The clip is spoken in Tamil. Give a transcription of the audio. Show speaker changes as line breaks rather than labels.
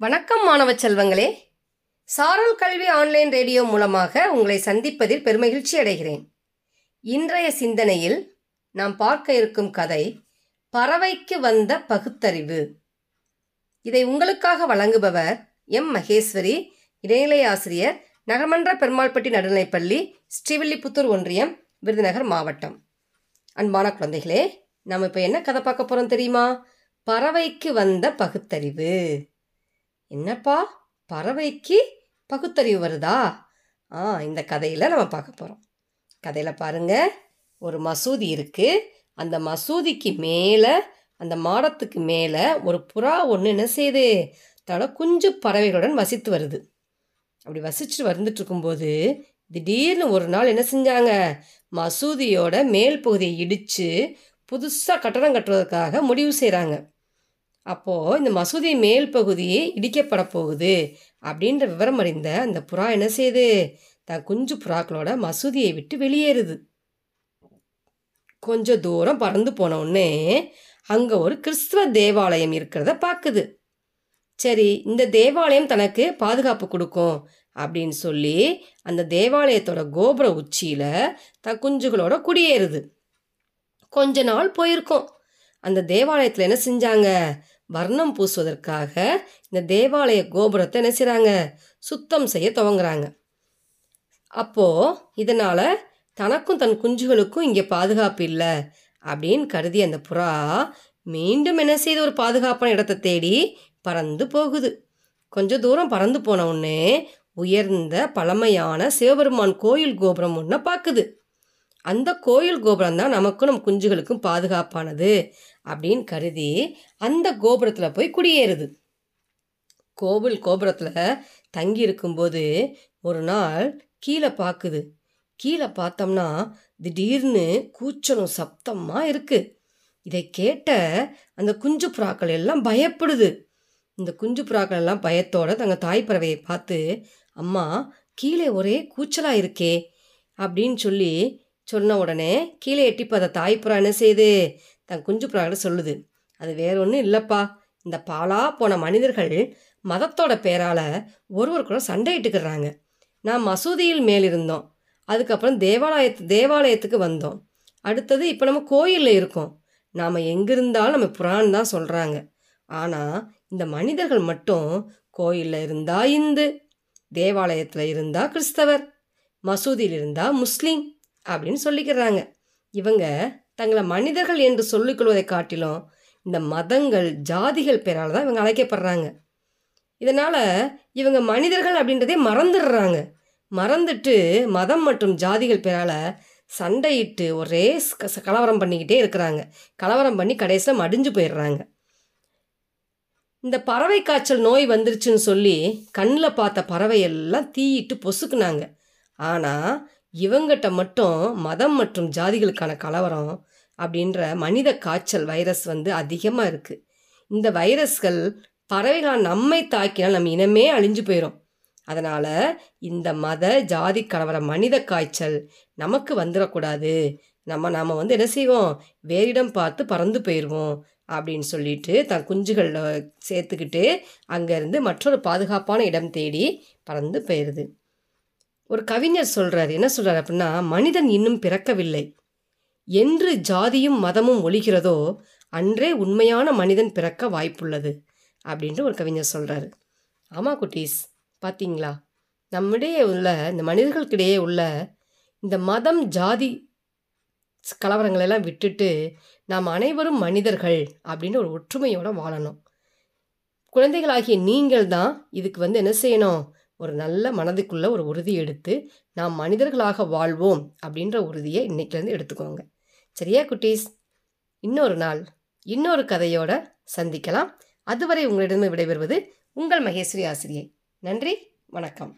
வணக்கம் மாணவ செல்வங்களே. சாரல் கல்வி ஆன்லைன் ரேடியோ மூலமாக உங்களை சந்திப்பதில் பெருமகிழ்ச்சி அடைகிறேன். இன்றைய சிந்தனையில் நாம் பார்க்க இருக்கும் கதை பறவைக்கு வந்த பகுத்தறிவு. இதை உங்களுக்காக வழங்குபவர் எம் மகேஸ்வரி இடைநிலை ஆசிரியர் நகர்மன்ற பெருமாள்பட்டி நடுநிலைப்பள்ளி ஸ்ரீவில்லிபுத்தூர் ஒன்றியம் விருதுநகர் மாவட்டம். அன்பான குழந்தைகளே நாம் இப்போ என்ன கதை பார்க்க போகிறோம் தெரியுமா? பறவைக்கு வந்த பகுத்தறிவு. என்னப்பா? பறவைக்கு பகுத்தறிவு வருதா? ஆ இந்த கதையில் நம்ம பார்க்க போகிறோம் கதையில் பாருங்க. ஒரு மசூதி இருக்குது அந்த மசூதிக்கு மேலே அந்த மாடத்துக்கு மேலே ஒரு புறா ஒன்று என்ன செய்யுது? தன்னோட குஞ்சு பறவைகளுடன் வசித்து வருது. அப்படி வசிச்சுட்டு வந்துட்டு இருக்கும்போது திடீர்னு ஒரு நாள் என்ன செஞ்சாங்க? மசூதியோட மேல் பகுதியை இடித்து புதுசாக கட்டடம் கட்டுறதுக்காக முடிவு செய்கிறாங்க அப்போது இந்த மசூதி மேல் பகுதி இடிக்கப்பட போகுது அப்படின்ற விவரம் அறிந்த அந்த புறா என்ன செய்யுது தன் குஞ்சு புறாக்களோட மசூதியை விட்டு வெளியேறுது. கொஞ்சம் தூரம் பறந்து போன உடனே அங்கே ஒரு கிறிஸ்துவ தேவாலயம் இருக்கிறத பார்க்குது. சரி இந்த தேவாலயம் தனக்கு பாதுகாப்பு கொடுக்கும் அப்படின்னு சொல்லி அந்த தேவாலயத்தோட கோபுர உச்சியில் தன் குஞ்சுகளோட குடியேறுது. கொஞ்ச நாள் போயிருக்கோம். அந்த தேவாலயத்தில் என்ன செஞ்சாங்க? வர்ணம் பூசுவதற்காக இந்த தேவாலய கோபுரத்தை என்ன செய்கிறாங்க சுத்தம் செய்ய துவங்குறாங்க. அப்போது இதனால் தனக்கும் தன் குஞ்சுகளுக்கும் இங்கே பாதுகாப்பு இல்லை அப்படின்னு கருதி அந்த புறா மீண்டும் என்ன செய்து ஒரு பாதுகாப்பான இடத்தை தேடி பறந்து போகுது. கொஞ்சம் தூரம் பறந்து போன உடனே உயர்ந்த பழமையான சிவபெருமான் கோயில் கோபுரம் ஒன்றை பார்க்குது அந்த கோயில் கோபுரம் தான் நமக்கும் நம் குஞ்சுகளுக்கும் பாதுகாப்பானது அப்படின்னு கருதி அந்த கோபுரத்தில் போய் குடியேறுது. கோவில் கோபுரத்தில் தங்கி இருக்கும்போது ஒரு நாள் கீழே பார்க்குது கீழே பார்த்தோம்னா திடீர்னு கூச்சலும் சப்தமாக இருக்குது இதை கேட்ட அந்த குஞ்சு புறாக்கள் எல்லாம் பயப்படுது. இந்த குஞ்சு புறாக்கள் எல்லாம் பயத்தோட தங்கள் தாய்ப்பறவையை பார்த்து அம்மா கீழே ஒரே கூச்சலாக இருக்கே அப்படின்னு சொல்லி சொன்ன உடனே கீழே எட்டிப்போ அதை தாய்ப்புறா என்ன செய்யுது தன் குஞ்சு புறாக்கிட்ட சொல்லுது. அது வேற ஒன்றும் இல்லைப்பா. இந்த பாலா போன மனிதர்கள் மதத்தோட பேரால் ஒருவருக்குள்ள சண்டையிட்டுக்கிறாங்க நான் மசூதியில் மேல் இருந்தோம் அதுக்கப்புறம் தேவாலயத்து தேவாலயத்துக்கு வந்தோம். அடுத்தது இப்போ நம்ம கோயிலில் இருக்கோம். நாம் எங்கே இருந்தாலும் நம்ம புராணம் தான் சொல்கிறாங்க ஆனால் இந்த மனிதர்கள் மட்டும் கோயிலில் இருந்தால் இந்து தேவாலயத்தில் இருந்தால் கிறிஸ்தவர் மசூதியில் இருந்தால் முஸ்லீம். அப்படின்னு சொல்லிக்கிறாங்க. இவங்க தங்களை மனிதர்கள் என்று சொல்லிக்கொள்வதை காட்டிலும் இந்த மதங்கள் ஜாதிகள் பேரால் தான் இவங்க அழைக்கப்படுறாங்க. இதனால் இவங்க மனிதர்கள் அப்படின்றதே மறந்துடுறாங்க. மறந்துட்டு மதம் மற்றும் ஜாதிகள் பேரால் சண்டையிட்டு ஒரே க- கலவரம் பண்ணிக்கிட்டே இருக்கிறாங்க. கலவரம் பண்ணி கடைசியில் மடிஞ்சு போயிடுறாங்க. இந்த பறவை காய்ச்சல் நோய் வந்துருச்சுன்னு சொல்லி கண்ணில் பார்த்த பறவை எல்லாம் தீயிட்டு பொசுக்குனாங்க. ஆனால் இவங்கிட்ட மட்டும் மதம் மற்றும் ஜாதிகளுக்கான கலவரம் அப்படின்ற மனித காய்ச்சல் வைரஸ் வந்து அதிகமாக இருக்குது இந்த வைரஸ்கள் பறவைகள் நம்மை தாக்கினால் நம்ம இனமே அழிஞ்சு போயிடும் அதனால் இந்த மத ஜாதி கலவரம் மனித காய்ச்சல் நமக்கு வந்துடக்கூடாது. நம்ம நாம் வந்து என்ன செய்வோம்? வேறிடம் பார்த்து பறந்து போயிடுவோம் அப்படின்னு சொல்லிட்டு தன் குஞ்சுகளில் சேர்த்துக்கிட்டு அங்கேருந்து மற்றொரு பாதுகாப்பான இடம் தேடி பறந்து போயிடுது ஒரு கவிஞர் சொல்கிறார் என்ன சொல்கிறார் அப்படின்னா மனிதன் இன்னும் பிறக்கவில்லை. என்று ஜாதியும் மதமும் ஒழிகிறதோ அன்றே உண்மையான மனிதன் பிறக்க வாய்ப்புள்ளது. அப்படின்ட்டு ஒரு கவிஞர் சொல்கிறாரு ஆமாம் குட்டீஸ் பார்த்தீங்களா நம்மிடையே உள்ள இந்த மனிதர்களுக்கிடையே உள்ள இந்த மதம் ஜாதி கலவரங்களை எல்லாம் விட்டுட்டு நாம் அனைவரும் மனிதர்கள் அப்படின்னு ஒரு ஒற்றுமையோடு வாழணும். குழந்தைகளாகிய நீங்கள் தான் இதுக்கு வந்து என்ன செய்யணும்? ஒரு நல்ல மனதுக்குள்ளே ஒரு உறுதி எடுத்து நாம் மனிதர்களாக வாழ்வோம் அப்படின்ற உறுதியை இன்றைக்கிலேருந்து எடுத்துக்கோங்க. சரியா குட்டீஸ்? இன்னொரு நாள் இன்னொரு கதையோட சந்திக்கலாம். அதுவரை உங்களிடமே விடைபெறுவது உங்கள் மகேஸ்வரி ஆசிரியை. நன்றி வணக்கம்.